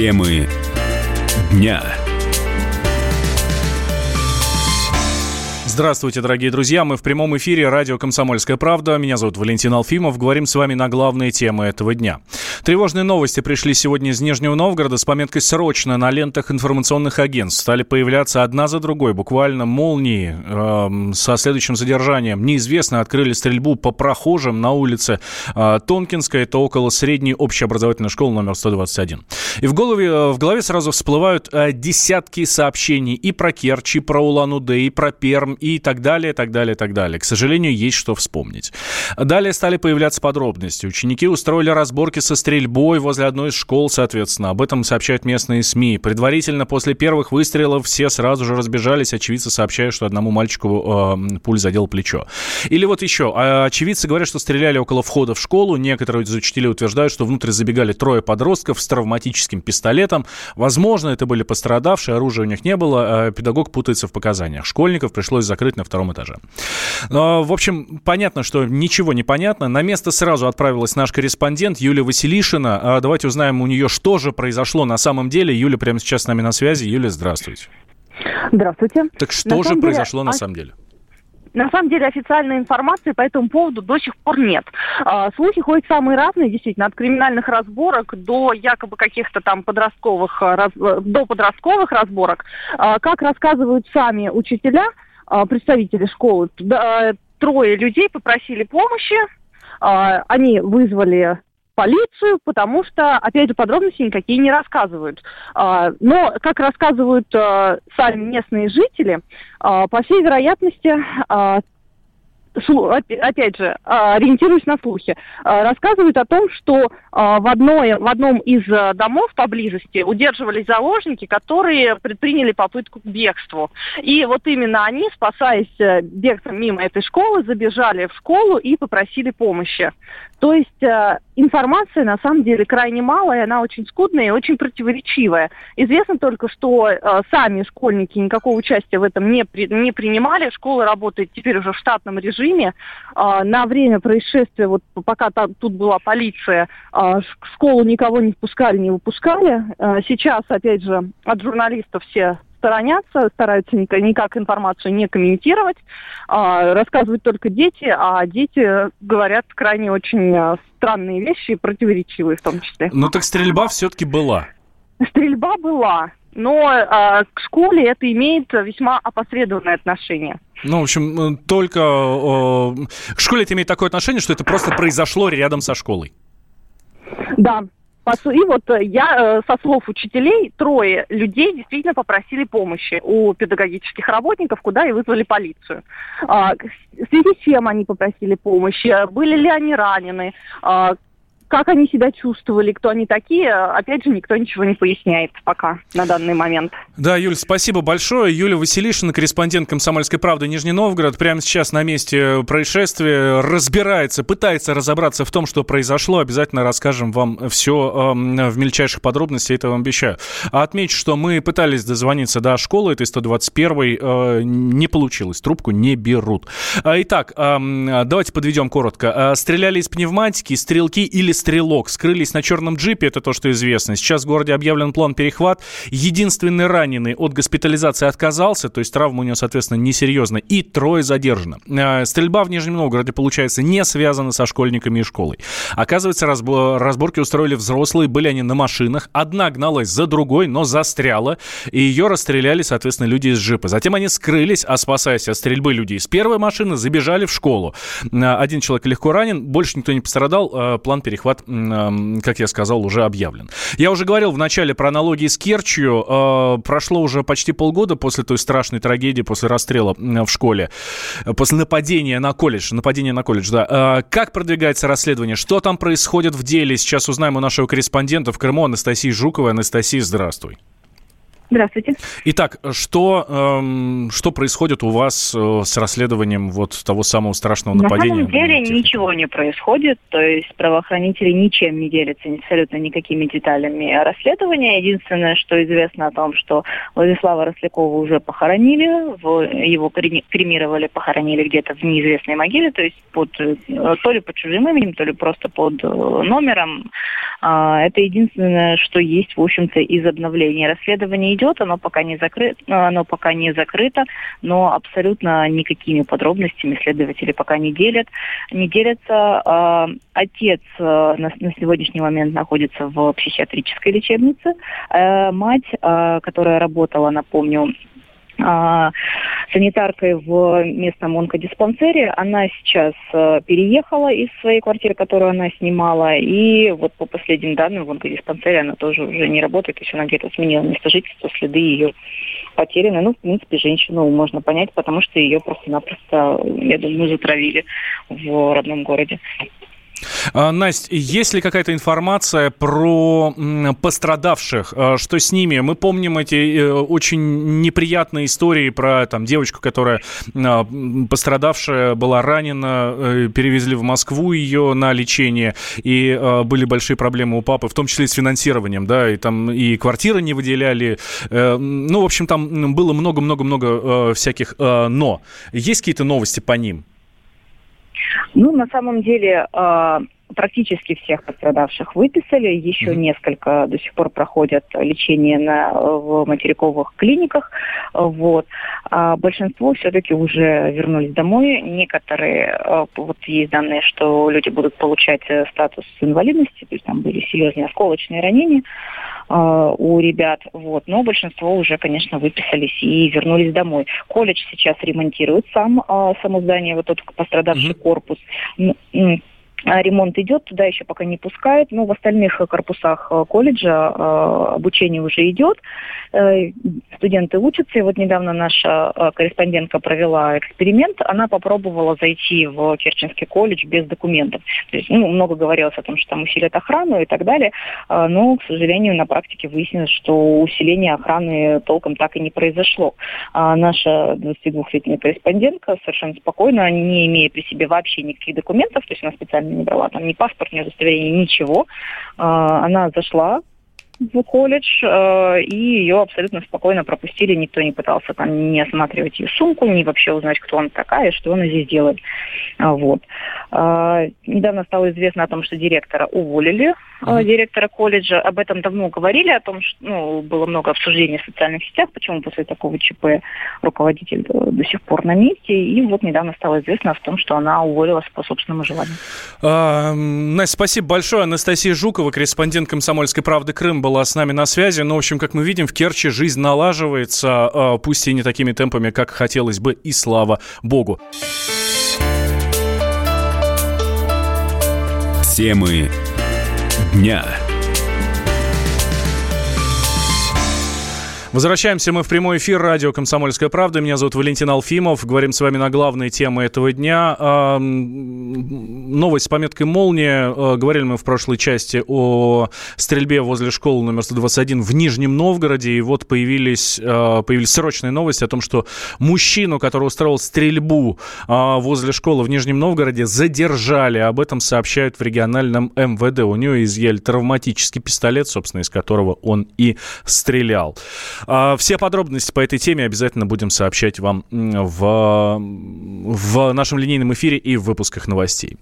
Темы дня. Здравствуйте, дорогие друзья. Мы в прямом эфире радио «Комсомольская правда». Меня зовут Валентин Алфимов. Говорим с вами на главные темы этого дня. Тревожные новости пришли сегодня из Нижнего Новгорода с пометкой «Срочно» на лентах информационных агентств. Стали появляться одна за другой, буквально молнии э, со следующим задержанием. Неизвестно, открыли стрельбу по прохожим на улице э, Тонкинская. Это около средней общеобразовательной школы номер 121. И в голове, э, в голове сразу всплывают э, десятки сообщений и про Керчь, и про Улан-Удэ, и про Перм, и так далее, так далее, так далее. К сожалению, есть что вспомнить. Далее стали появляться подробности. Ученики устроили разборки со стрельбой возле одной из школ, соответственно. Об этом сообщают местные СМИ. Предварительно после первых выстрелов все сразу же разбежались. Очевидцы сообщают, что одному мальчику э, пуль задел плечо. Или вот еще. А, очевидцы говорят, что стреляли около входа в школу. Некоторые из учителей утверждают, что внутрь забегали трое подростков с травматическим пистолетом. Возможно, это были пострадавшие, оружия у них не было. А педагог путается в показаниях. Школьников пришлось закрыть на втором этаже. Но, в общем, понятно, что ничего не понятно. На место сразу отправилась наш корреспондент Юлия Василишина. А давайте узнаем у нее, что же произошло на самом деле. Юля прямо сейчас с нами на связи. Юля, здравствуйте. Здравствуйте. Так что на же произошло деле, на самом деле? На самом деле официальной информации по этому поводу до сих пор нет. А, слухи ходят самые разные, действительно, от криминальных разборок до якобы каких-то там подростковых, раз, до подростковых разборок. А, как рассказывают сами учителя, а, представители школы, трое людей попросили помощи, а, они вызвали полицию, потому что, опять же, подробности никакие не рассказывают. А, но, как рассказывают сами местные жители, по всей вероятности, опять же, а, ориентируясь на слухи, а, рассказывают о том, что а, в, одной, в одном из домов поблизости удерживались заложники, которые предприняли попытку к бегству. И вот именно они, спасаясь э, бегством мимо этой школы, забежали в школу и попросили помощи. То есть информации на самом деле крайне мало, и она очень скудная и очень противоречивая. Известно только, что э, сами школьники никакого участия в этом не, при, не принимали. Школа работает теперь уже в штатном режиме. Э, на время происшествия, вот пока там, тут была полиция, э, в школу никого не впускали, не выпускали. Э, сейчас, опять же, от журналистов все сторонятся, стараются никак информацию не комментировать, а, рассказывают только дети, а дети говорят крайне очень а, странные вещи, противоречивые в том числе. Ну так стрельба все-таки была. Стрельба была, но э, к школе это имеет весьма опосредованное отношение. Ну, в общем, только э, к школе это имеет такое отношение, что это просто произошло рядом со школой. Да, и вот э, я э, со слов учителей, трое людей действительно попросили помощи у педагогических работников, куда и вызвали полицию. А, в связи с чем они попросили помощи? Были ли они ранены? Как они себя чувствовали, кто они такие, опять же, никто ничего не поясняет пока на данный момент. Да, Юль, спасибо большое. Юля Василишина, корреспондент «Комсомольской правды» Нижний Новгород, прямо сейчас на месте происшествия разбирается, пытается разобраться в том, что произошло. Обязательно расскажем вам все э, в мельчайших подробностях, это вам обещаю. Отмечу, что мы пытались дозвониться до школы этой 121-й, э, не получилось, трубку не берут. А, итак, э, давайте подведем коротко. Стреляли из пневматики, стрелки или стрелок. Скрылись на черном джипе, это то, что известно. Сейчас в городе объявлен план перехват. Единственный раненый от госпитализации отказался, то есть травма у него, соответственно, несерьезная. И трое задержано. А, стрельба в Нижнем Новгороде, получается, не связана со школьниками и школой. Оказывается, разборки устроили взрослые, были они на машинах. Одна гналась за другой, но застряла, и ее расстреляли, соответственно, люди из джипа. Затем они скрылись, а спасаясь от стрельбы людей из первой машины, забежали в школу. А, один человек легко ранен, больше никто не пострадал. А, план перехват захват, как я сказал, уже объявлен. Я уже говорил в начале про аналогии с Керчью. Э, прошло уже почти полгода после той страшной трагедии, после расстрела в школе, после нападения на колледж. Нападения на колледж, да. Э, как продвигается расследование? Что там происходит в деле? Сейчас узнаем у нашего корреспондента в Крыму Анастасии Жуковой. Анастасия, здравствуй. Здравствуйте. Итак, что, эм, что происходит у вас э, с расследованием вот того самого страшного нападения? На самом деле ничего не происходит, то есть правоохранители ничем не делятся абсолютно никакими деталями расследования. Единственное, что известно о том, что Владислава Рослякова уже похоронили, его кремировали, похоронили где-то в неизвестной могиле, то есть под, э, то ли под чужим именем, то ли просто под э, номером. А, это единственное, что есть, в общем-то, из обновления расследования идет, оно пока не закрыто, оно пока не закрыто, но абсолютно никакими подробностями следователи пока не делят, не делятся. А, отец э, на, на сегодняшний момент находится в психиатрической лечебнице. Э, мать, э, которая работала, напомню, санитаркой в местном онкодиспансере. Она сейчас э, переехала из своей квартиры, которую она снимала, и вот по последним данным в онкодиспансере она тоже уже не работает, то есть она где-то сменила место жительства, следы ее потеряны. Ну, в принципе, женщину можно понять, потому что ее просто-напросто, я думаю, затравили в родном городе. А, Настя, есть ли какая-то информация про пострадавших? А, что с ними? Мы помним эти э, очень неприятные истории про там, девочку, которая а, пострадавшая была ранена, э, перевезли в Москву ее на лечение, и были большие проблемы у папы, в том числе с финансированием, да, и там и квартиры не выделяли. Э, ну, в общем, там было много-много-много всяких «но». Есть какие-то новости по ним? Ну, на самом деле, э, практически всех пострадавших выписали. Еще mm-hmm. несколько до сих пор проходят лечение на, в материковых клиниках. Вот. А большинство все-таки уже вернулись домой. Некоторые, э, вот есть данные, что люди будут получать э, статус инвалидности, то есть там были серьезные осколочные ранения у ребят, вот, но большинство уже, конечно, выписались и вернулись домой. Колледж сейчас ремонтирует сам, само здание, вот тот пострадавший mm-hmm. корпус. А, ремонт идет, туда еще пока не пускают, но в остальных корпусах э, колледжа э, обучение уже идет, э, студенты учатся, и вот недавно наша корреспондентка провела эксперимент, она попробовала зайти в Керченский колледж без документов. То есть, ну, много говорилось о том, что там усилят охрану и так далее, но, к сожалению, на практике выяснилось, что усиление охраны толком так и не произошло. А наша 22-летняя корреспондентка совершенно спокойно, не имея при себе вообще никаких документов, то есть она специально не брала там ни паспорт, ни удостоверение, ничего. А, она зашла в колледж, э, и ее абсолютно спокойно пропустили, никто не пытался там не осматривать ее сумку, не вообще узнать, кто она такая, что она здесь делает. А, вот. А, недавно стало известно о том, что директора уволили, mm-hmm. директора колледжа. Об этом давно говорили, о том, что ну, было много обсуждений в социальных сетях, почему после такого ЧП руководитель до сих пор на месте. И вот недавно стало известно о том, что она уволилась по собственному желанию. А, Настя, спасибо большое. Анастасия Жукова, корреспондент «Комсомольской правды Крым», была с нами на связи. Ну, в общем, как мы видим, в Керчи жизнь налаживается, а, пусть и не такими темпами, как хотелось бы, и слава богу. Темы дня. Возвращаемся мы в прямой эфир радио «Комсомольская правда». Меня зовут Валентин Алфимов. Говорим с вами на главные темы этого дня. Новость с пометкой «Молния». А, говорили мы в прошлой части о стрельбе возле школы номер 121 в Нижнем Новгороде. И вот появились, а, появились срочные новости о том, что мужчину, который устроил стрельбу а, возле школы в Нижнем Новгороде, задержали. Об этом сообщают в региональном МВД. У него изъяли травматический пистолет, собственно, из которого он и стрелял. Все подробности по этой теме обязательно будем сообщать вам в, в нашем линейном эфире и в выпусках новостей.